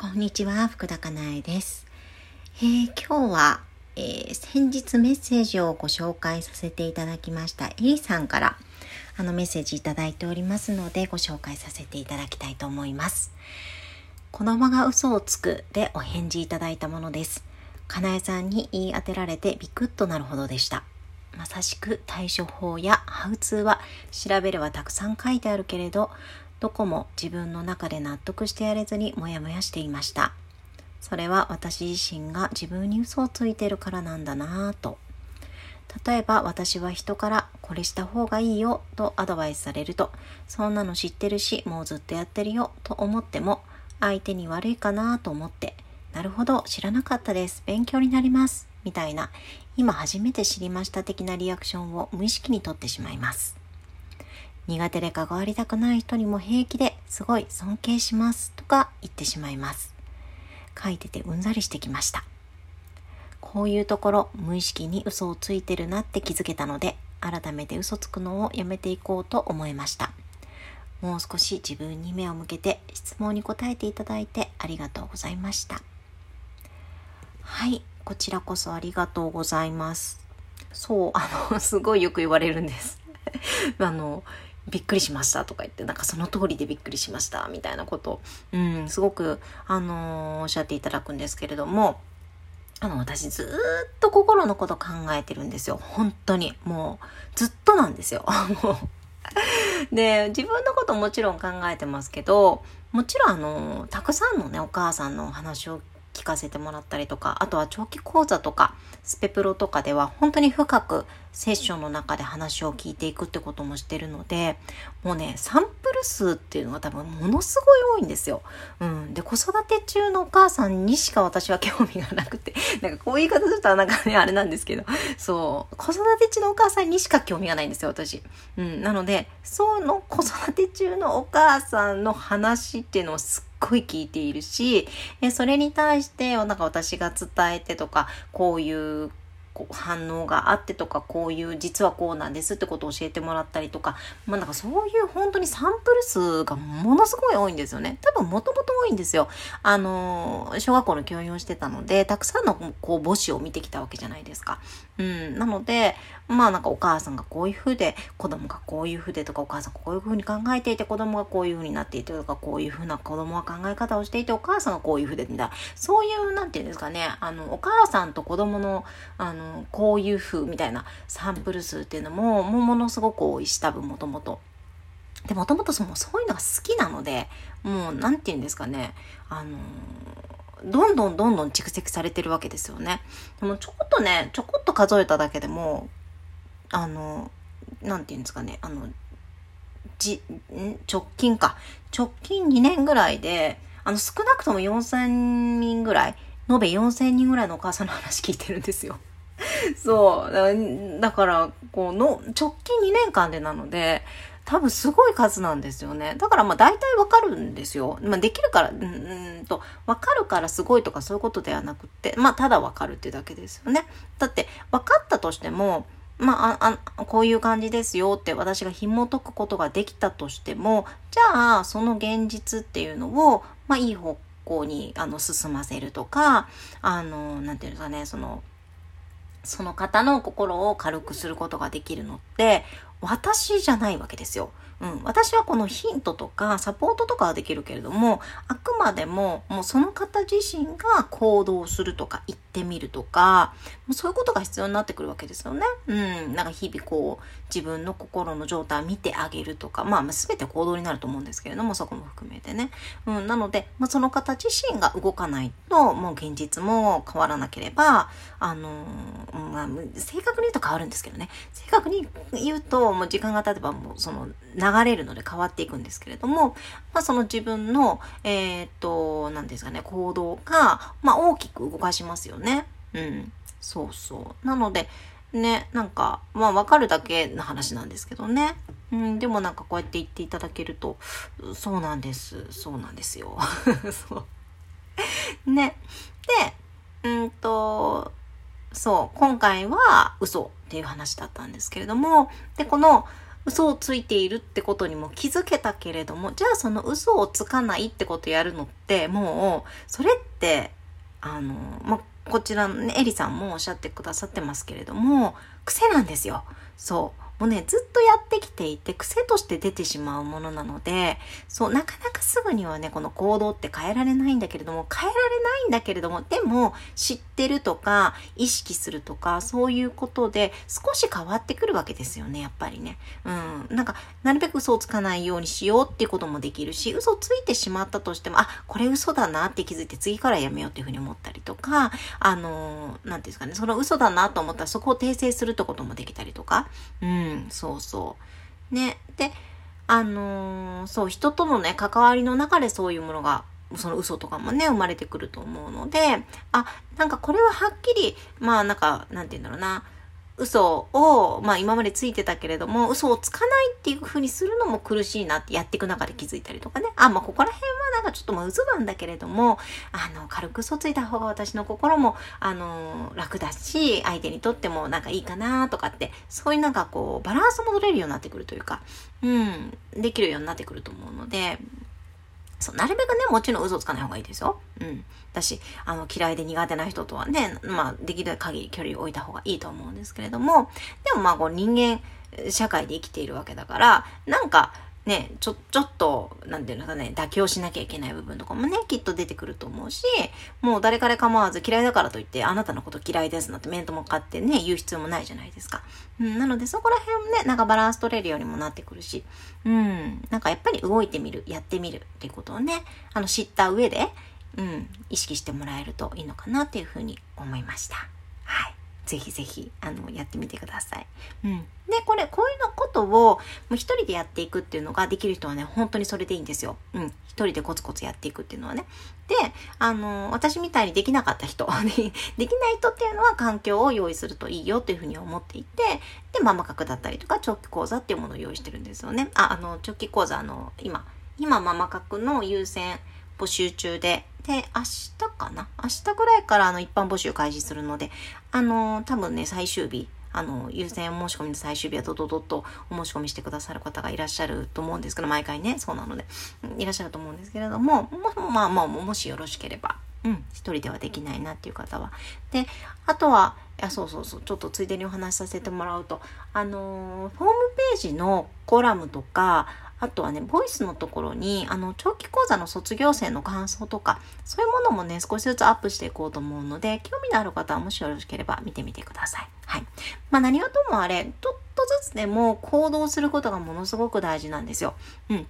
こんにちは、福田かなえです。えー、今日は、えー、先日メッセージをご紹介させていただきましたエリさんからあのメッセージいただいておりますのでご紹介させていただきたいと思います。子供が嘘をつくでお返事いただいたものです。かなえさんに言い当てられてビクッとなるほどでした。まさしく対処法やハウツーは調べればたくさん書いてあるけれどどこも自分の中で納得してやれずにモヤモヤしていました。それは私自身が自分に嘘をついてるからなんだなぁと。例えば私は人からこれした方がいいよとアドバイスされると、そんなの知ってるしもうずっとやってるよと思っても相手に悪いかなと思って、なるほど知らなかったです。勉強になります。みたいな、今初めて知りました的なリアクションを無意識にとってしまいます。苦手で関わりたくない人にも平気ですごい尊敬しますとか言ってしまいます。書いててうんざりしてきました。こういうところ無意識に嘘をついてるなって気づけたので改めて嘘つくのをやめていこうと思いました。もう少し自分に目を向けて質問に答えていただいてありがとうございました。はい、こちらこそありがとうございます。そう、あの、すごいよく言われるんです。あの、びっくりしましたとか言って、なんかその通りでびっくりしましたみたいなことを、うん、すごく、あのー、おっしゃっていただくんですけれども、あの、私ずっと心のこと考えてるんですよ。本当に。もう、ずっとなんですよ。で、自分のこともちろん考えてますけど、もちろんあの、たくさんのね、お母さんのお話を聞かせてもらったりとか、あとは長期講座とか、スペプロとかでは本当に深くセッションの中で話を聞いていくってこともしてるので、もうね、サンプル数っていうのが多分ものすごい多いんですよ。うん。で、子育て中のお母さんにしか私は興味がなくて、なんかこういう言い方するとなんかね、あれなんですけど、そう、子育て中のお母さんにしか興味がないんですよ、私。うん。なので、その子育て中のお母さんの話っていうのをすっごい聞いているし、それに対して、なんか私が伝えてとか、こういう反応があってとか、こういう実はこうなんですってことを教えてもらったりとか、まあなんかそういう本当にサンプル数がものすごい多いんですよね。多分もともと多いんですよ。あの、小学校の教員をしてたので、たくさんのこう母子を見てきたわけじゃないですか。うん。なので、まあなんかお母さんがこういう風で、子供がこういう風でとか、お母さんがこういう風に考えていて、子供がこういう風になっていてとか、こういう風な子供は考え方をしていて、お母さんがこういう風で、みたいな。そういう、なんていうんですかね、あの、お母さんと子供の、あの、こういう風みたいなサンプル数っていうのも、もうものすごく多いし、多分もともと。で、もともとそのそういうのが好きなので、もう、なんて言うんですかね、あのどんどんどんどん蓄積されてるわけですよね。でもちょこっとね、ちょこっと数えただけでも、あの、なんて言うんですかね、あの、じ、直近か。直近2年ぐらいで、あの、少なくとも4000人ぐらい、延べ4000人ぐらいのお母さんの話聞いてるんですよ。そう。だから、この、直近2年間でなので、多分すごい数なんですよね。だからまあ大体わかるんですよ。まあできるから、うんと、わかるからすごいとかそういうことではなくって、まあただわかるっていうだけですよね。だって分かったとしても、まあ、あ、こういう感じですよって私が紐解くことができたとしても、じゃあ、その現実っていうのを、まあ、いい方向に、あの、進ませるとか、あの、なんていうんですかね、その、その方の心を軽くすることができるのって、私じゃないわけですよ。うん、私はこのヒントとかサポートとかはできるけれども、あくまでももうその方自身が行動するとか言ってみるとか、もうそういうことが必要になってくるわけですよね。うん、なんか日々こう自分の心の状態を見てあげるとか、まあ全て行動になると思うんですけれども、そこも含めてね。うん、なので、まあ、その方自身が動かないと、もう現実も変わらなければ、あのー、まあ、正確に言うと変わるんですけどね。正確に言うと、もう時間が経てばもうその流れるので変わっていくんですけれども、まあ、その自分の、えー、っと、何ですかね、行動が、まあ、大きく動かしますよね。うん。そうそう。なので、ね、なんか、まあ、わかるだけの話なんですけどね。うん、でもなんかこうやって言っていただけると、そうなんです。そうなんですよ。そう。ね。で、うんと、そう、今回は嘘っていう話だったんですけれども、で、この嘘をついているってことにも気づけたけれども、じゃあその嘘をつかないってことやるのって、もう、それって、あの、まあこちらのね、エリさんもおっしゃってくださってますけれども、癖なんですよ。そう。もうね、ずっとやってきていて、癖として出てしまうものなので、そう、なかなかすぐにはね、この行動って変えられないんだけれども、変えられないんだけれども、でも、知ってるとか、意識するとか、そういうことで、少し変わってくるわけですよね、やっぱりね。うん。なんか、なるべく嘘をつかないようにしようっていうこともできるし、嘘ついてしまったとしても、あ、これ嘘だなって気づいて、次からやめようっていうふうに思ったりとか、あのー、なんていうんですかね、その嘘だなと思ったら、そこを訂正するってこともできたりとか、うん。そうそう。ね。で、あのー、そう、人とのね、関わりの中でそういうものが、その嘘とかもね、生まれてくると思うので、あ、なんかこれははっきり、まあなんか、なんて言うんだろうな、嘘を、まあ今までついてたけれども、嘘をつかないっていう風にするのも苦しいなってやっていく中で気づいたりとかね。あ、まあここら辺はなんかちょっとまあ嘘なんだけれども、あの、軽く嘘ついた方が私の心も、あの、楽だし、相手にとってもなんかいいかなとかって、そういうなんかこう、バランスも取れるようになってくるというか、うん、できるようになってくると思うので、そう、なるべくね、もちろん嘘つかない方がいいですよ。うん。だし、あの、嫌いで苦手な人とはね、まあ、できる限り距離を置いた方がいいと思うんですけれども、でもまあ、こう、人間、社会で生きているわけだから、なんか、ね、ちょ、ちょっと、なんていうのかね、妥協しなきゃいけない部分とかもね、きっと出てくると思うし、もう誰彼構わず嫌いだからといって、あなたのこと嫌いですなんて面と向かってね、言う必要もないじゃないですか。うん、なのでそこら辺もね、なんかバランス取れるようにもなってくるし、うん、なんかやっぱり動いてみる、やってみるっていうことをね、あの、知った上で、うん、意識してもらえるといいのかなっていうふうに思いました。はい。ぜひぜひ、あの、やってみてください。うん。で、これ、こういうのことを、もう一人でやっていくっていうのができる人はね、本当にそれでいいんですよ。うん。一人でコツコツやっていくっていうのはね。で、あの、私みたいにできなかった人、できない人っていうのは環境を用意するといいよっていうふうに思っていて、で、ママ角だったりとか、長期講座っていうものを用意してるんですよね。あ、あの、長期講座、あの、今、今ママ角の優先募集中で、で、明日かな？明日ぐらいからあの一般募集開始するので、あの、多分ね、最終日、あの、優先申し込みの最終日はドドドッとお申し込みしてくださる方がいらっしゃると思うんですけど、毎回ね、そうなので、いらっしゃると思うんですけれども、まあまあ、もしよろしければ、うん、一人ではできないなっていう方は。で、あとは、いや、そうそうそう、ちょっとついでにお話しさせてもらうと、あのー、ホームページのコラムとか、あとはね、ボイスのところに、あの、長期講座の卒業生の感想とか、そういうものもね、少しずつアップしていこうと思うので、興味のある方はもしよろしければ見てみてください。はい。まあ何はともあれ、ちょっとずつでも行動することがものすごく大事なんですよ。うん。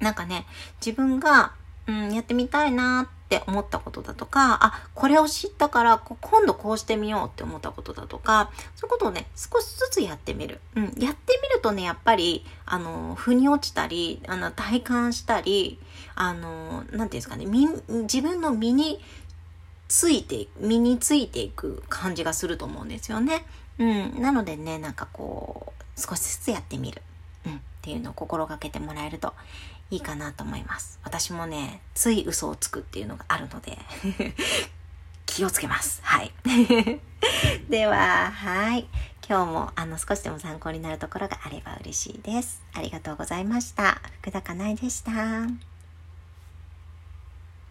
なんかね、自分が、うん、やってみたいなってって思ったことだとか、あ、これを知ったから今度こうしてみようって思ったことだとか、そういうことをね、少しずつやってみる。うん、やってみるとね、やっぱり、あの、腑に落ちたり、あの、体感したり、あの、なんていうんですかね、自分の身について、身についていく感じがすると思うんですよね。うん、なのでね、なんかこう、少しずつやってみる。うん、っていうのを心がけてもらえるといいかなと思います。私もね、つい嘘をつくっていうのがあるので 気をつけます。はい。では、はい。今日もあの少しでも参考になるところがあれば嬉しいです。ありがとうございました。福田かなえでした。